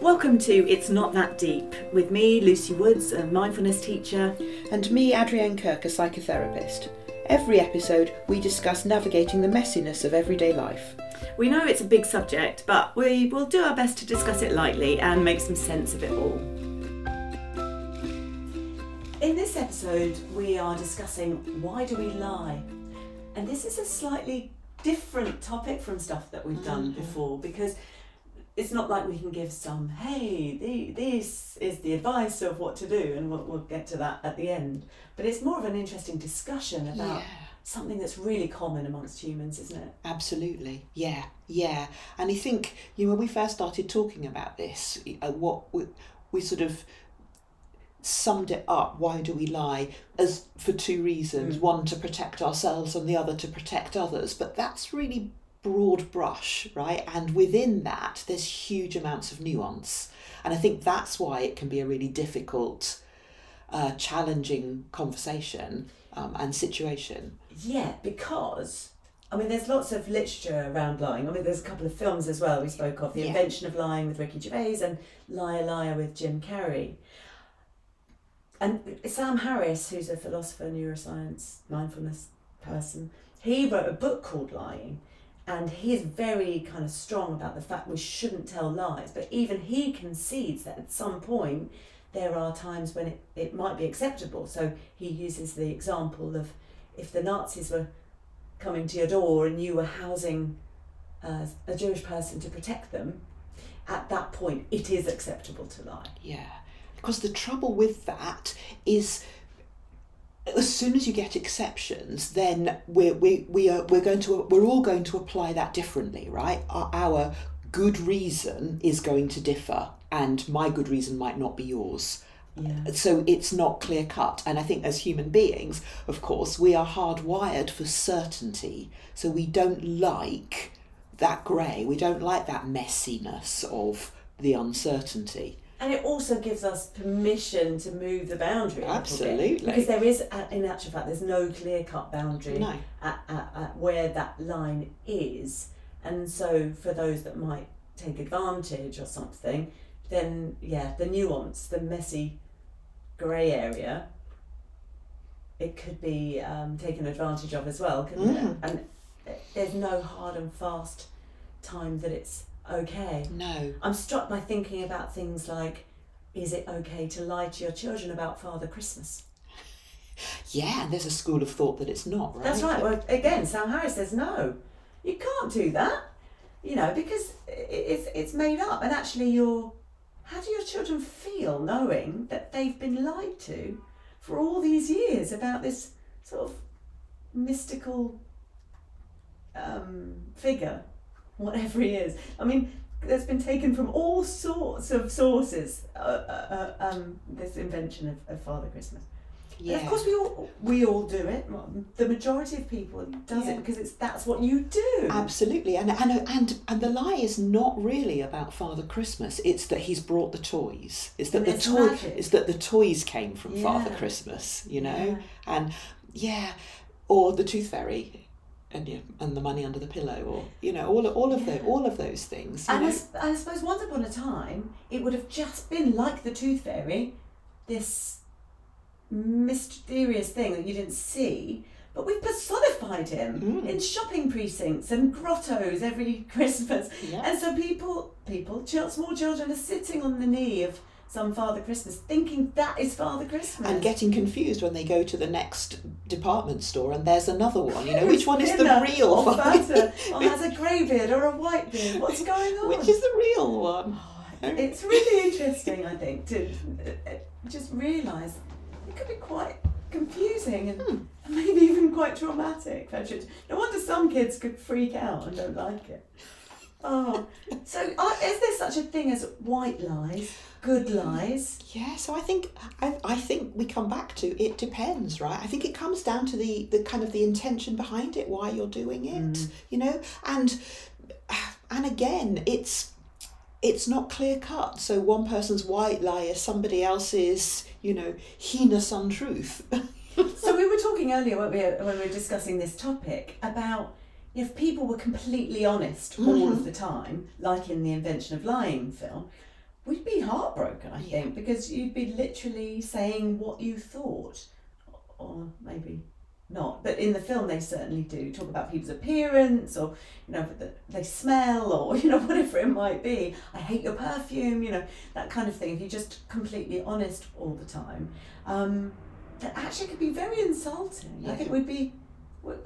Welcome to It's Not That Deep with me, Lucy Woods, a mindfulness teacher. And me, Adrienne Kirk, a psychotherapist. Every episode, we discuss navigating the messiness of everyday life. We know it's a big subject, but we will do our best to discuss it lightly and make some sense of it all. In this episode, we are discussing why do we lie? And this is a slightly different topic from stuff that we've done Mhm. before because it's not like we can give some, hey, the, this is the advice of what to do, and we'll, we'll get to that at the end. But it's more of an interesting discussion about something that's really common amongst humans, isn't it? absolutely. Yeah, yeah. And I think, you know, when we first started talking about this, uh, what we, we sort of summed it up why do we lie as for two reasons Mm. one to protect ourselves and the other to protect others but that's really broad brush right and within that there's huge amounts of nuance and i think that's why it can be a really difficult uh, challenging conversation um, and situation Yeah, because I mean, there's lots of literature around lying. I mean, there's a couple of films as well we spoke of: The Yeah. Invention of Lying with Ricky Gervais and Liar Liar with Jim Carrey. And Sam Harris, who's a philosopher, neuroscience, mindfulness person, he wrote a book called Lying, and he is very kind of strong about the fact we shouldn't tell lies. But even he concedes that at some point there are times when it, it might be acceptable. So he uses the example of if the Nazis were coming to your door and you were housing uh, a Jewish person to protect them, at that point it is acceptable to lie. Yeah, because the trouble with that is as soon as you get exceptions, then we're, we, we are, we're, going to, we're all going to apply that differently, right? Our, our good reason is going to differ, and my good reason might not be yours. Yeah. So it's not clear cut. And I think as human beings, of course, we are hardwired for certainty. So we don't like that grey, we don't like that messiness of the uncertainty. And it also gives us permission to move the boundary. a little bit. Absolutely. Because there is, uh, in actual fact, there's no clear cut boundary No. at, at, at where that line is. And so for those that might take advantage or something, then yeah, the nuance, the messy grey area, it could be um, taken advantage of as well, couldn't it? And there's no hard and fast time that it's okay. No. I'm struck by thinking about things like is it okay to lie to your children about Father Christmas? Yeah, and there's a school of thought that it's not, right? That's right. Well, again, Sam Harris says no, you can't do that. You know, because it's it's made up, and actually, you're. How do your children feel knowing that they've been lied to for all these years about this sort of mystical um, figure, whatever he is? I mean, that's been taken from all sorts of sources. Uh, uh, uh, um, this invention of, of Father Christmas. And yeah. of course, we all we all do it. The majority of people does Yeah. it because it's that's what you do. Absolutely, and and and and the lie is not really about Father Christmas. It's that he's brought the toys. It's that And the toy. magic. It's that the toys came from Father Christmas. You know, Yeah. and yeah, or the tooth fairy, and yeah, and the money under the pillow, or you know, all all of Yeah. the all of those things. And I, I suppose once upon a time, it would have just been like the tooth fairy, this mysterious thing that you didn't see. But we've personified him Mm. in shopping precincts and grottos every Christmas. Yeah. And so people, people, small children are sitting on the knee of some Father Christmas, thinking that is Father Christmas. and getting confused when they go to the next department store and there's another one. You know, which one is the real one? fatter, or has a grey beard or a white beard. What's going on? Which is the real one? It's really interesting, I think, to uh, just realise it could be quite confusing and Hmm. maybe even quite traumatic. for children. No wonder some kids could freak out and don't like it. Oh, so uh, is there such a thing as white lies, good lies? Yeah, so I think I, I think we come back to it depends, right? I think it comes down to the the kind of the intention behind it, why you're doing it, Mm. you know, and and again, it's it's not clear cut. So one person's white lie is somebody else's, you know, heinous untruth. So we were talking earlier when we when we were discussing this topic about if people were completely honest all of the time, like in the Invention of Lying film, we'd be heartbroken, I Yeah. think, because you'd be literally saying what you thought, or maybe not. But in the film, they certainly do talk about people's appearance, or you know, they smell, or you know, whatever it might be. I hate your perfume, you know, that kind of thing. If you're just completely honest all the time, um, that actually could be very insulting. I Yeah. think we'd be.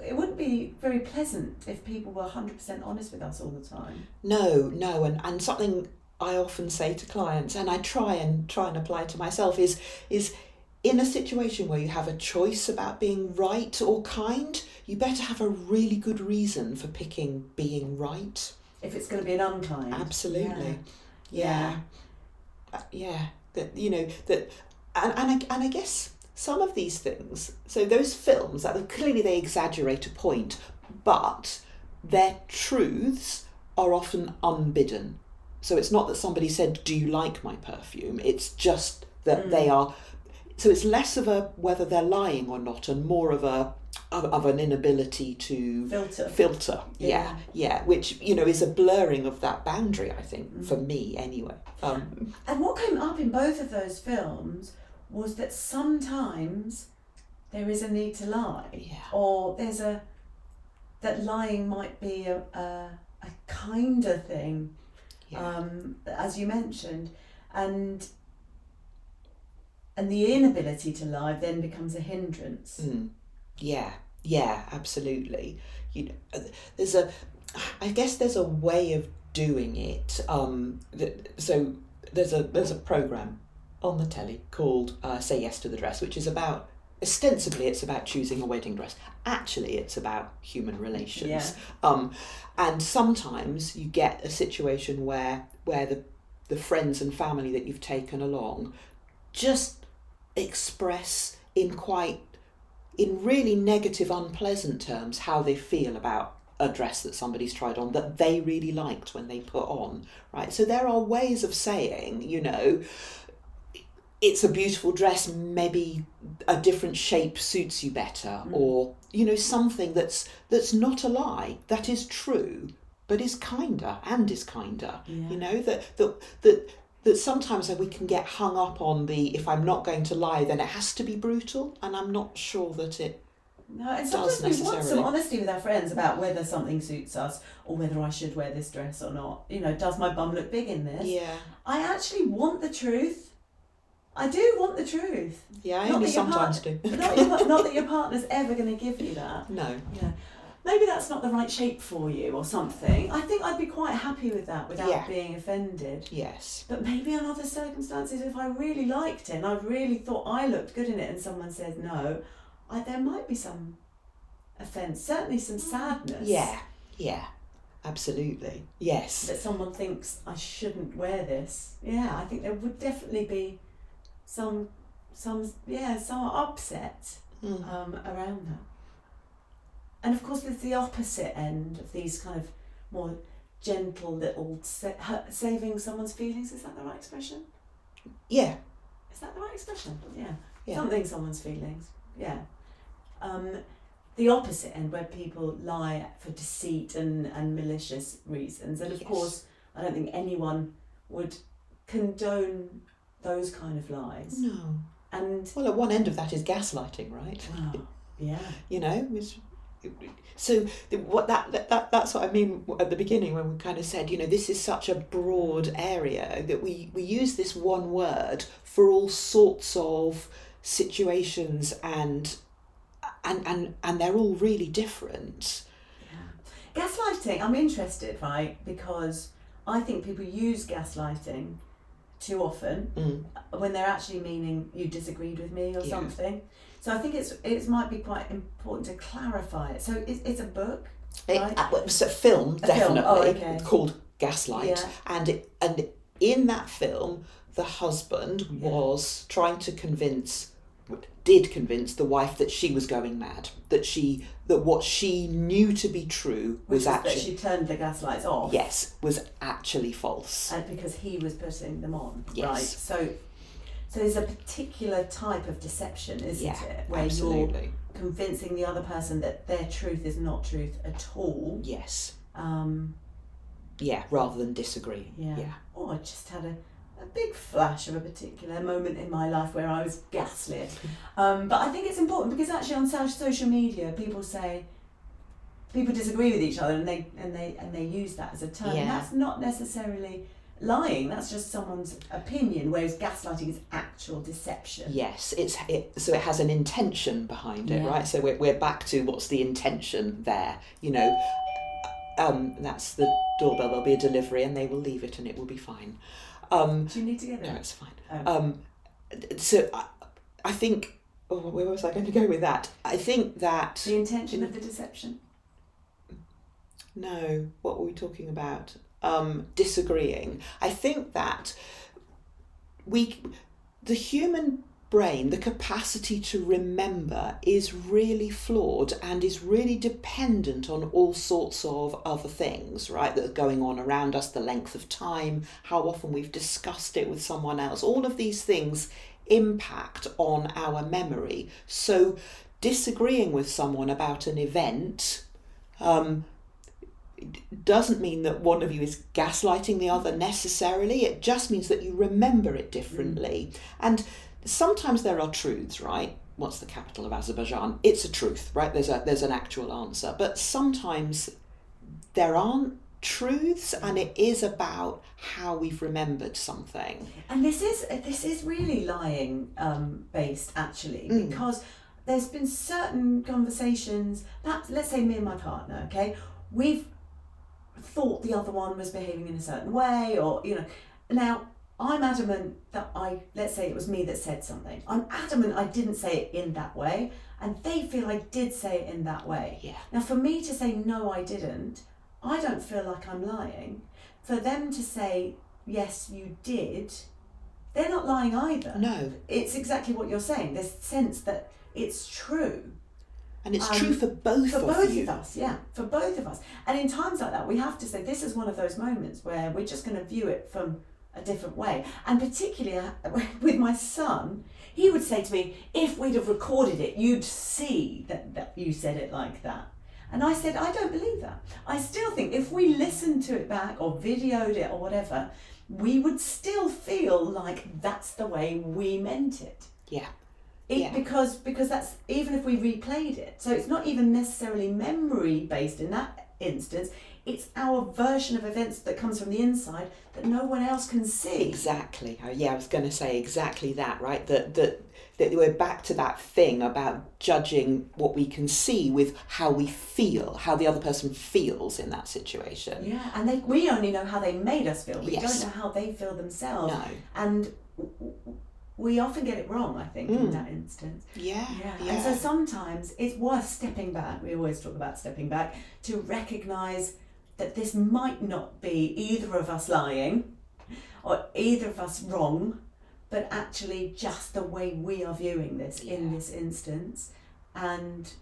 It wouldn't be very pleasant if people were 100% honest with us all the time. No, no, and, and something I often say to clients, and I try and try and apply to myself, is is in a situation where you have a choice about being right or kind, you better have a really good reason for picking being right. If it's going to be an unkind. Absolutely. Yeah. Uh, yeah. That you know that, and and I, and I guess some of these things. So those films that clearly they exaggerate a point, but their truths are often unbidden. So it's not that somebody said, "Do you like my perfume?" It's just that Mm. they are. So it's less of a whether they're lying or not, and more of a of, of an inability to Filter. filter yeah yeah which you know is a blurring of that boundary i think for me anyway um And what came up in both of those films was that sometimes there is a need to lie, yeah. Or there's a that lying might be a a, a kinder thing, yeah. um, as you mentioned, and and the inability to lie then becomes a hindrance. Mm. yeah. Yeah absolutely. You know uh, there's a i guess there's a way of doing it um that, so there's a there's a program on the telly called uh, say yes to the dress which is about ostensibly it's about choosing a wedding dress. Actually it's about human relations. Yeah. um and sometimes you get a situation where where the the friends and family that you've taken along just express in quite in really negative unpleasant terms how they feel about a dress that somebody's tried on that they really liked when they put on right? So there are ways of saying you know it's a beautiful dress maybe a different shape suits you better mm. or you know something that's that's not a lie that is true but is kinder and is kinder Yeah. you know that that that that sometimes we can get hung up on the if I'm not going to lie then it has to be brutal and I'm not sure that it No, and Does sometimes we want some honesty with our friends about whether something suits us or whether I should wear this dress or not. You know, does my bum look big in this? yeah I actually want the truth. I do want the truth. yeah I Not only sometimes part- do Not, your, not that your partner's ever going to give you that. no Yeah. Maybe that's not the right shape for you or something. I think I'd be quite happy with that without Yeah. being offended. yes But maybe in other circumstances, if I really liked it and I really thought I looked good in it and someone said no, I, there might be some offence, certainly some mm. sadness. yeah yeah absolutely yes That someone thinks I shouldn't wear this. Yeah, I think there would definitely be some, some yeah, some upset Mm. um, around that. And of course, there's the opposite end of these kind of more gentle little sa- saving someone's feelings. Is that the right expression? yeah Is that the right expression? Yeah. Yeah. Something someone's feelings. Yeah. Um, the opposite end where people lie for deceit and, and malicious reasons. And of Yes. course, I don't think anyone would condone those kind of lies. no And, well at one end of that is gaslighting right wow, yeah. you know it's, so the- what that, that that that's what I mean at the beginning when we kind of said you know this is such a broad area that we we use this one word for all sorts of situations and and and and they're all really different Yeah. Gaslighting, I'm interested, right? Because I think people use gaslighting too often mm. when they're actually meaning you disagreed with me or Yeah. something. So I think it's it might be quite important to clarify it. So it's, it's a book, It, Right. uh, it's a film A film, definitely oh, okay. called Gaslight Yeah. and it, and in that film the husband Yeah. was trying to convince did convince the wife that she was going mad that she that what she knew to be true was is that actually she turned the gaslights off. yes was actually false And because he was putting them on, Yes. right? So So there's a particular type of deception, isn't yeah, it? Where you're convincing the other person that their truth is not truth at all. Yes. Um, Yeah, rather than disagree. yeah. Yeah. Oh, I just had a, a big flash of a particular moment in my life where I was gaslit. Um, but I think it's important because actually on social media, people say people disagree with each other and they and they and they use that as a term. Yeah. that's not necessarily lying. That's just someone's opinion. Whereas gaslighting is actual deception. Yes, it's it, so it has an intention behind it, Yeah. right? So we're, we're back to what's the intention there, you know. Um, that's the doorbell. There'll be a delivery, and they will leave it, and it will be fine. Um, Do you need to get no, it's fine. Oh. Um, so I, I think. Oh, where was I going to go with that? I think that the intention of the deception. no. What were we talking about? Um, disagreeing. I think that we, the human brain, the capacity to remember is really flawed and is really dependent on all sorts of other things, right, that are going on around us, the length of time, how often we've discussed it with someone else. All of these things impact on our memory. So, disagreeing with someone about an event. Um, doesn't mean that one of you is gaslighting the other necessarily. It just means that you remember it differently. And sometimes there are truths, right? What's the capital of Azerbaijan? It's a truth, right? There's a there's an actual answer. But sometimes there aren't truths and it is about how we've remembered something. And this is this is really lying um, based actually Mm. because there's been certain conversations. Perhaps let's say me and my partner. Okay, we've thought the other one was behaving in a certain way, or you know, now. I'm adamant that I, let's say it was me that said something. I'm adamant I didn't say it in that way, and they feel I did say it in that way. Yeah. Now, for me to say, no, I didn't, I don't feel like I'm lying. For them to say, yes, you did, they're not lying either. No. It's exactly what you're saying. There's sense that it's true And it's Um, true for both for of both you. of us. Yeah, for both of us. And in times like that, we have to say this is one of those moments where we're just going to view it from a different way. And particularly uh, with my son, he would say to me, "If we'd have recorded it, you'd see that, that you said it like that." And I said, I don't believe that. I still think if we listened to it back or videoed it or whatever, we would still feel like that's the way we meant it. Yeah. It, Yeah. Because because that's even if we replayed it, so it's not even necessarily memory based in that instance. It's our version of events that comes from the inside that no one else can see. Exactly. Uh, Yeah, I was going to say exactly that, right? That that that we're back to that thing about judging what we can see with how we feel, how the other person feels in that situation. Yeah, and they we only know how they made us feel. We Yes. don't know how they feel themselves. No. And we often get it wrong, I think, in Mm. that instance. Yeah. Yeah. And so sometimes it's worth stepping back. We always talk about stepping back to recognise that this might not be either of us lying or either of us wrong, but actually just the way we are viewing this in this instance. And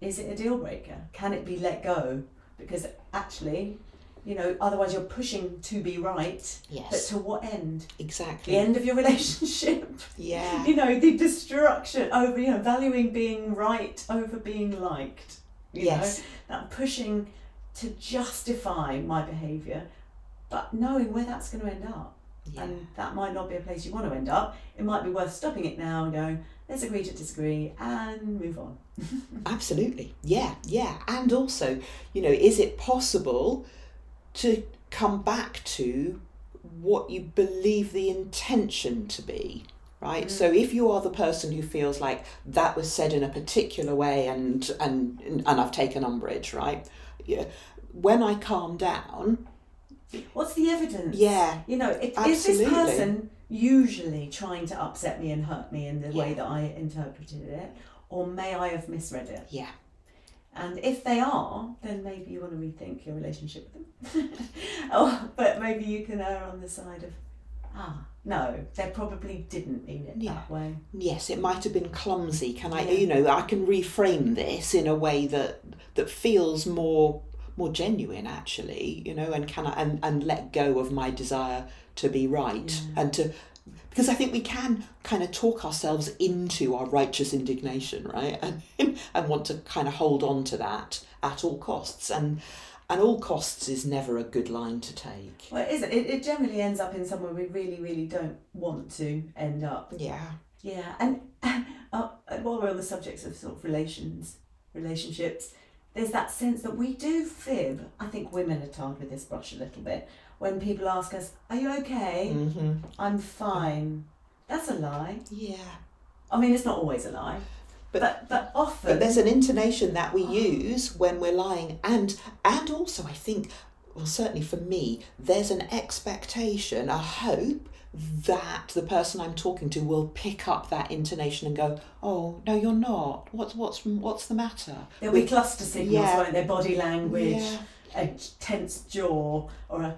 is it a deal breaker? Can it be let go? Because actually, you know, otherwise you're pushing to be right, but yes. to what end? Exactly. The end of your relationship Yeah. you know the destruction over you know valuing being right over being liked you Yes. know that pushing to justify my behavior but knowing where that's going to end up Yeah. and that might not be a place you want to end up it might be worth stopping it now and going let's agree to disagree and move on Absolutely. Yeah, yeah. And also, you know, is it possible to come back to what you believe the intention to be? Right? Mm. So if you are the person who feels like that was said in a particular way and and and I've taken umbrage, right? Yeah. When I calm down, what's the evidence yeah, you know if, is this person usually trying to upset me and hurt me in the way that i interpreted it or may i have misread it yeah, And if they are, then maybe you want to rethink your relationship with them. oh, but maybe you can err on the side of, ah, no, they probably didn't mean it Yeah. that way. yes, it might have been clumsy. Can I, Yeah. you know, I can reframe this in a way that that feels more more genuine, actually, you know, and can I and, and let go of my desire to be right Yeah. and to because I think we can kind of talk ourselves into our righteous indignation, right? And and want to kind of hold on to that at all costs. And and all costs is never a good line to take. Well, it isn't. It, it generally ends up in somewhere we really, really don't want to end up. Yeah. Yeah, and uh, while we're on the subjects of sort of relations, relationships, there's that sense that we do fib. I think women are tarred with this brush a little bit. When people ask us, "Are you okay?" Mm-hmm. I'm fine. That's a lie. Yeah. I mean, it's not always a lie, But- but but, often. But there's an intonation that we use when we're lying, and and also I think, well, certainly for me, there's an expectation, a hope that the person I'm talking to will pick up that intonation and go, "Oh no, you're not. What's what's what's the matter?" There'll be cluster signals, Yeah. won't there? Body language, Yeah. a tense jaw, or a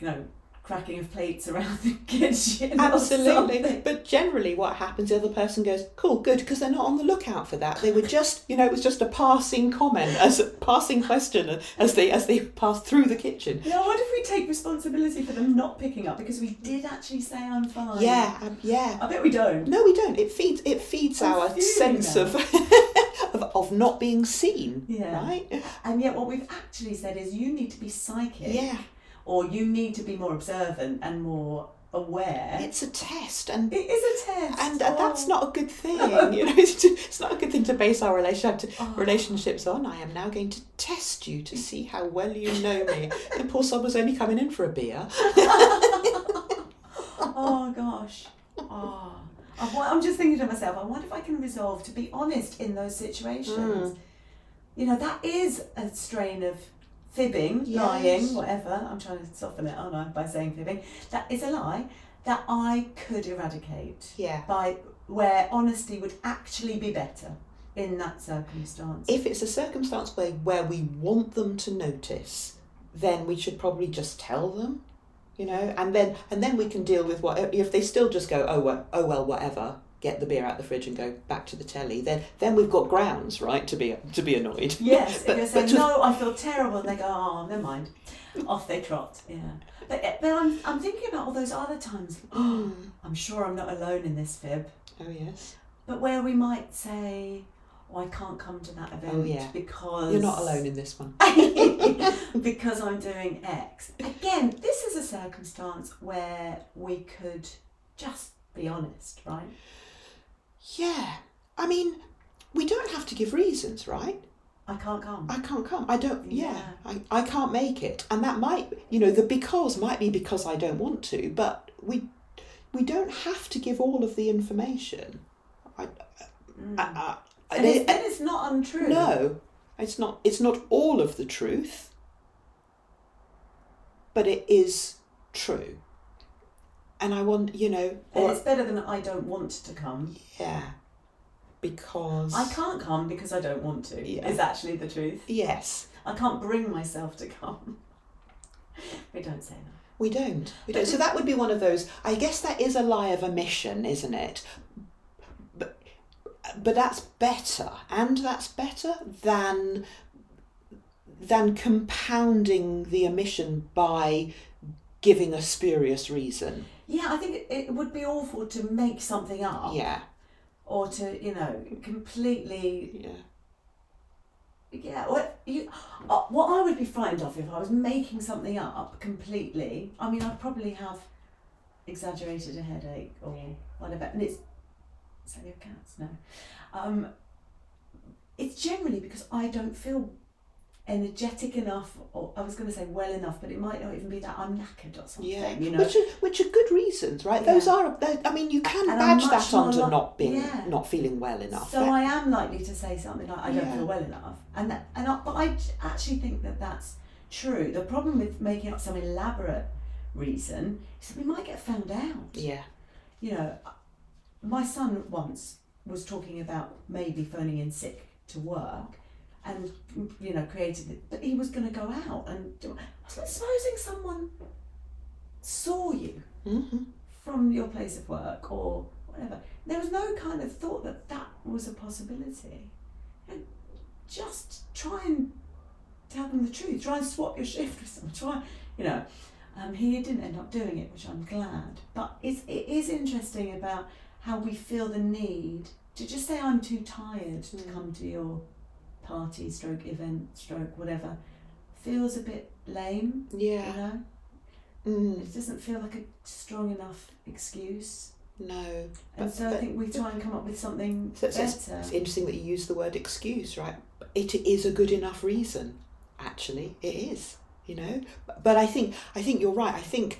you know cracking of plates around the kitchen. Absolutely. But generally, what happens, the other person goes, cool, good, because they're not on the lookout for that. They were just, you know, it was just a passing comment, as a passing question as they as they passed through the kitchen. Yeah, I wonder if we take responsibility for them not picking up because we did actually say I'm fine. Yeah, um, yeah. I bet we don't. No, we don't. It feeds it feeds I'm our sense of, of of not being seen. Yeah. Right? And yet, what we've actually said is you need to be psychic, Yeah. Or you need to be more observant and more aware. It's a test and it is a test, and uh, that's Oh. not a good thing. You know, it's, ju- it's not a good thing to base our relationship Oh. relationships on. I am now going to test you to see how well you know me. and poor Sob was only coming in for a beer. oh gosh. Oh. I'm just thinking to myself, I wonder if I can resolve to be honest in those situations. Mm. You know, that is a strain of fibbing, Yes. lying, whatever. I'm trying to soften it, aren't I, by saying fibbing. That is a lie that I could eradicate Yeah. by where honesty would actually be better in that circumstance. If it's a circumstance where, where we want them to notice, then we should probably just tell them, you know, and then and then we can deal with what if they still just go, oh well, oh well, whatever, get the beer out the fridge and go back to the telly. Then then we've got grounds, right, to be to be annoyed. Yes, But- if you're saying, to- no, I feel terrible, and they go, oh, never mind. Off they trot, yeah. But, eh, but I'm, I'm thinking about all those other times. I'm sure I'm not alone in this fib. Oh yes, But where we might say, oh, I can't come to that oh, event Oh, yeah. because... you're not alone in this one. because I'm doing X. Again, this is a circumstance where we could just be honest, right? Yeah, I mean, we don't have to give reasons, right? I can't come. I can't come. I don't. Yeah, Yeah. I, I can't make it, and that might, you know, the because might be because I don't want to, but we we don't have to give all of the information. I, Mm. I, I, and it's, then it's not untrue. no, it's not. It's not all of the truth, but it is true. And I want, you know, And it's better than I don't want to come. yeah, because I can't come because I don't want to. Yeah. Is actually the truth. Yes, I can't bring myself to come. we don't say that. We don't. We don't. So that would be one of those. I guess that is a lie of omission, isn't it? But but that's better, and that's better than than compounding the omission by giving a spurious reason. Yeah, I think it, it would be awful to make something up Yeah, or to, you know, completely yeah, Yeah, what you, uh, what I would be frightened of if I was making something up completely. I mean, I'd probably have exaggerated a headache or whatever, and it's is that your cats? No, um, it's generally because I don't feel energetic enough, or I was going to say well enough, but it might not even be that I'm knackered or something. yeah. you know. Which are which are good reasons, right? Those Yeah. are. they're- I mean, you can And badge that onto li- not being yeah. not feeling well enough. So I am likely to say something like I don't feel well enough, and that, and I, but I actually think that that's true. The problem with making up some elaborate reason is that we might get found out. yeah. You know, my son once was talking about maybe phoning in sick to work, and you know created it, but he was going to go out and do. Supposing someone saw you hmm from your place of work or whatever. There was no kind of thought that that was a possibility. And just try and tell them the truth. Try and swap your shift with them. Try, you know. Um, he didn't end up doing it, which I'm glad. But it's, it is interesting about how we feel the need to just say, I'm too tired to Mm. come to your party, stroke event, stroke whatever, feels a bit lame, Yeah. you know? Mm, It doesn't feel like a strong enough excuse. no. And But- so I think we try and come up with something So it's, better. it's interesting that you use the word excuse, right? It is a good enough reason. Actually, it is. You know, but, but I think I think you're right. I think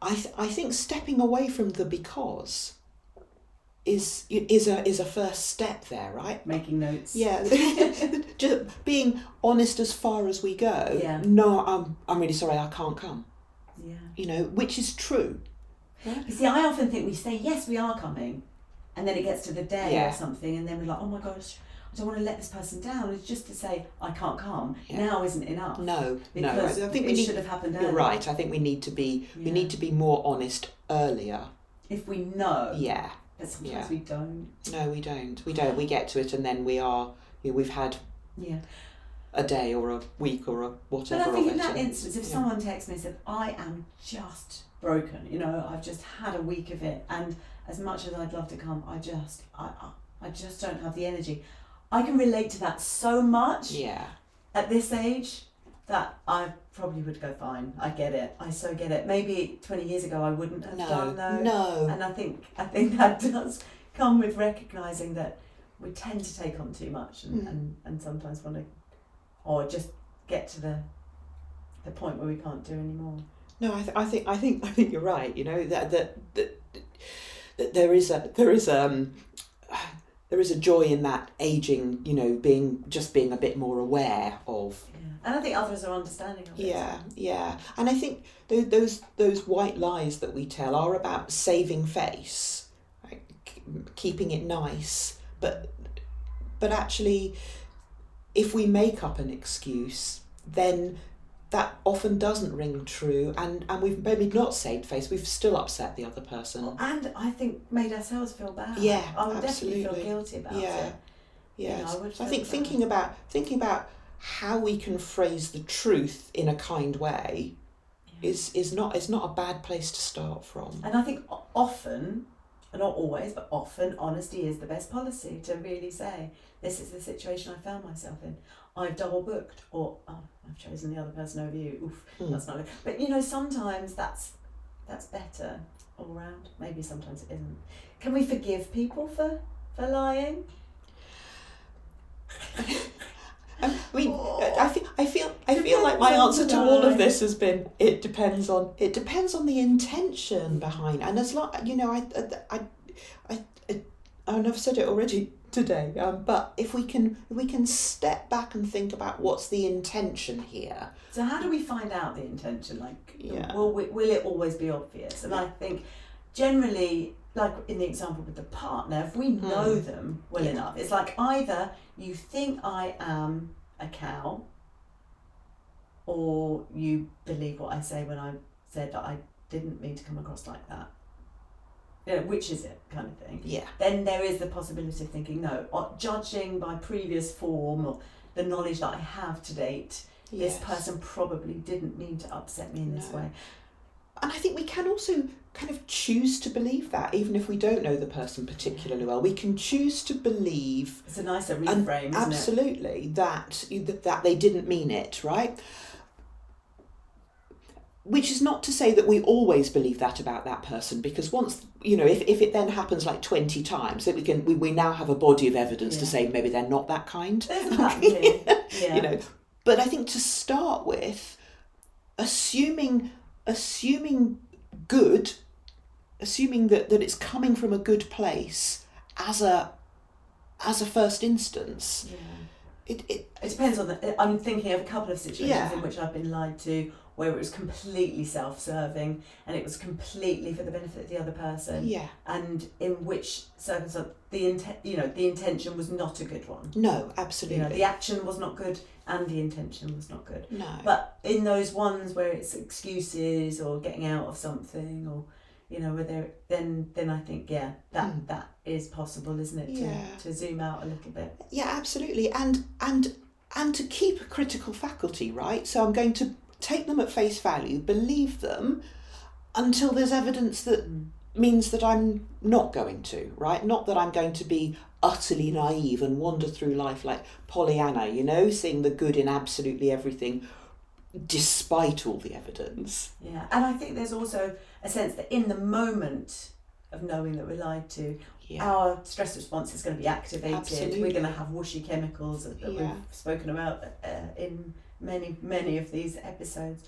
I th- I think stepping away from the because is is a is a first step there, right? Making notes. Yeah, just being honest as far as we go. Yeah. No, I'm I'm really sorry, I can't come. Yeah. You know, which is true. You see, I often think we say, yes, we are coming. And then it gets to the day Yeah. or something, and then we're like, oh my gosh, I don't want to let this person down. It's just to say, I can't come Yeah. now isn't enough. No, no. Because I, think it we need. should have happened You're earlier. right. I think we need to be we need to be more honest earlier. If we know, Yeah. But sometimes Yeah. we don't. No, we don't. We don't. We get to it and then we are. You know, we've had Yeah. a day or a week or a But whatever I think in that and- instance, if yeah. someone texts me and said, I am just broken, you know, I've just had a week of it, and as much as I'd love to come, I just, I, I just don't have the energy. I can relate to that so much yeah. at this age that I probably would go fine. I get it. I so get it. Maybe twenty years ago I wouldn't have No. done though. No. And I think I think that does come with recognizing that we tend to take on too much and, Mm. and, and sometimes want to or just get to the the point where we can't do anymore. No, I, th- I think I think I think you're right. You know that that, that, that there is a there is um there is a joy in that aging. You know, being just being a bit more aware of Yeah. And I think others are understanding of it. Yeah, yeah, and I think those those those white lies that we tell are about saving face, like, k- keeping it nice, but but actually, if we make up an excuse, then that often doesn't ring true, and and we've maybe not saved face. We've still upset the other person. And I think made ourselves feel bad. Yeah, I would definitely absolutely. feel guilty about Yeah. it. Yes. You know, I so I think bad. thinking about thinking about how we can phrase the truth in a kind way Yeah. is is not is not a bad place to start from. And I think often, not always, but often, honesty is the best policy to really say, this is the situation I found myself in. I've double booked, or oh, I've chosen the other person over you. Oof, Mm. that's not good. But you know, sometimes that's that's better all round. Maybe sometimes it isn't. Can we forgive people for for lying? I mean, I feel I feel I feel like my answer to all of this has been it depends on it depends on the intention behind, and as long you know I I I I, Know I've said it already today, um, but if we can if we can step back and think about what's the intention here, So how do we find out the intention? Like, Yeah. will we, will it always be obvious? And I think generally, like in the example with the partner, if we know Mm. them well Yeah. enough, it's like either you think I am a cow, or you believe what I say when I said that I didn't mean to come across like that. You know, which is it, kind of thing yeah, then there is the possibility of thinking, no, uh, judging by previous form or the knowledge that I have to date, this person probably didn't mean to upset me in this No. way. And I think we can also kind of choose to believe that, even if we don't know the person particularly well. We can choose to believe It's a nicer reframe, isn't it? absolutely that that they didn't mean it, right? Which is not to say that we always believe that about that person, because once you know, if, if it then happens like twenty times, that we can we, we now have a body of evidence to say maybe they're not that kind. Here. Yeah. you know but i think to start with assuming assuming good assuming that, that it's coming from a good place as a as a first instance Yeah. it, it It depends on the. I'm thinking of a couple of situations Yeah. in which I've been lied to, where it was completely self-serving and it was completely for the benefit of the other person, yeah and in which circumstance the intent, you know, the intention was not a good one. no You know, absolutely the action was not good and the intention was not good. no But in those ones where it's excuses or getting out of something or you know, whether then then I think yeah, that Hmm. that is possible, isn't it? To Yeah. to zoom out a little bit. yeah absolutely and and and to keep a critical faculty right so i'm going to take them at face value, believe them until there's evidence that means that I'm not going to, right? Not that I'm going to be utterly naive and wander through life like Pollyanna, you know, seeing the good in absolutely everything despite all the evidence. Yeah, and I think there's also a sense that in the moment of knowing that we're lied to, Yeah. our stress response is going to be activated. Absolutely. We're going to have whooshy chemicals that, that Yeah. we've spoken about uh, in many, many of these episodes.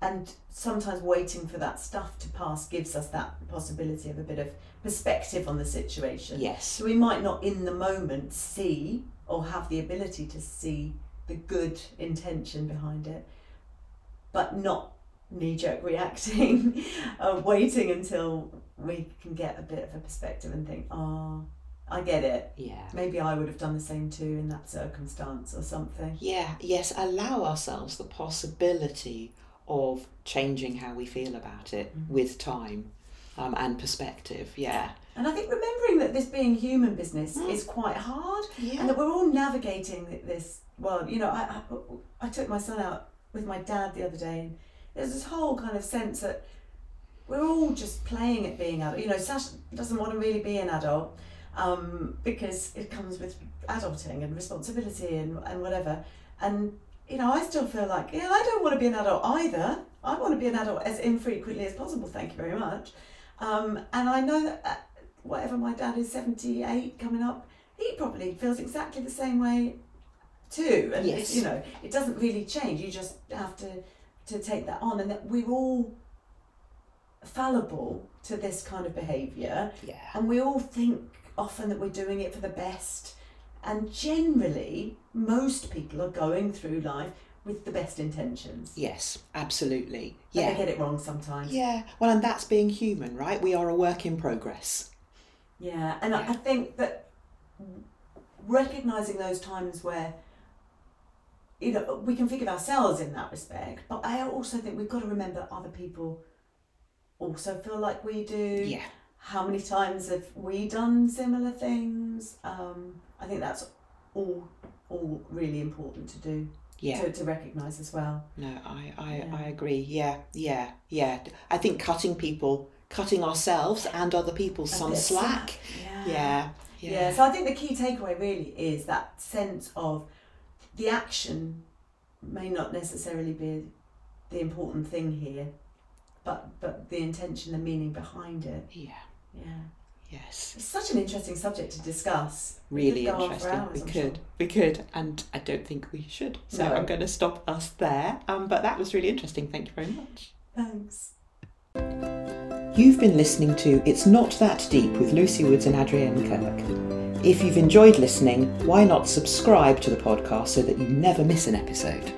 And sometimes waiting for that stuff to pass gives us that possibility of a bit of perspective on the situation. Yes. So we might not in the moment see or have the ability to see the good intention behind it, but not knee jerk reacting, uh, waiting until we can get a bit of a perspective and think, oh, I get it. Yeah. Maybe I would have done the same too in that circumstance or something. Yeah, yes, allow ourselves the possibility of changing how we feel about it Mhm. with time um, and perspective. Yeah. And I think remembering that this being human business Mm. is quite hard Yeah. and that we're all navigating this world. You know, I, I, I took my son out with my dad the other day, and there's this whole kind of sense that we're all just playing at being adult. You know, Sash doesn't want to really be an adult um, because it comes with adulting and responsibility and, and whatever. And, you know, I still feel like, yeah, I don't want to be an adult either. I want to be an adult as infrequently as possible, thank you very much. Um, and I know that uh, whatever my dad is 78 coming up, he probably feels exactly the same way too. And Yes. you know, it doesn't really change. You just have to to take that on, and that we're all fallible to this kind of behaviour, Yeah. and we all think often that we're doing it for the best. And generally, most people are going through life with the best intentions. Yes, absolutely. But Yeah. they get it wrong sometimes. Yeah. Well, and that's being human, right? We are a work in progress. Yeah, and I Yeah. I think that recognizing those times where you know we can think of ourselves in that respect, but I also think we've got to remember other people also feel like we do. Yeah. How many times have we done similar things? Um, I think that's all all really important to do Yeah. to, to recognize as well. No, I, I, Yeah. I agree. Yeah, yeah, yeah. I think cutting people, cutting ourselves and other people some of slack. Yeah. Yeah, Yeah. yeah. So I think the key takeaway really is that sense of the action may not necessarily be the important thing here, but but the intention, the meaning behind it. Yeah, Yeah. yes. It's such an interesting subject to discuss. Really could go on for interesting. hours, we I'm could, sure. we could, and I don't think we should. So No. I'm going to stop us there. Um, but that was really interesting. Thank you very much. Thanks. You've been listening to It's Not That Deep with Lucy Woods and Adrienne Kirk. If you've enjoyed listening, why not subscribe to the podcast so that you never miss an episode?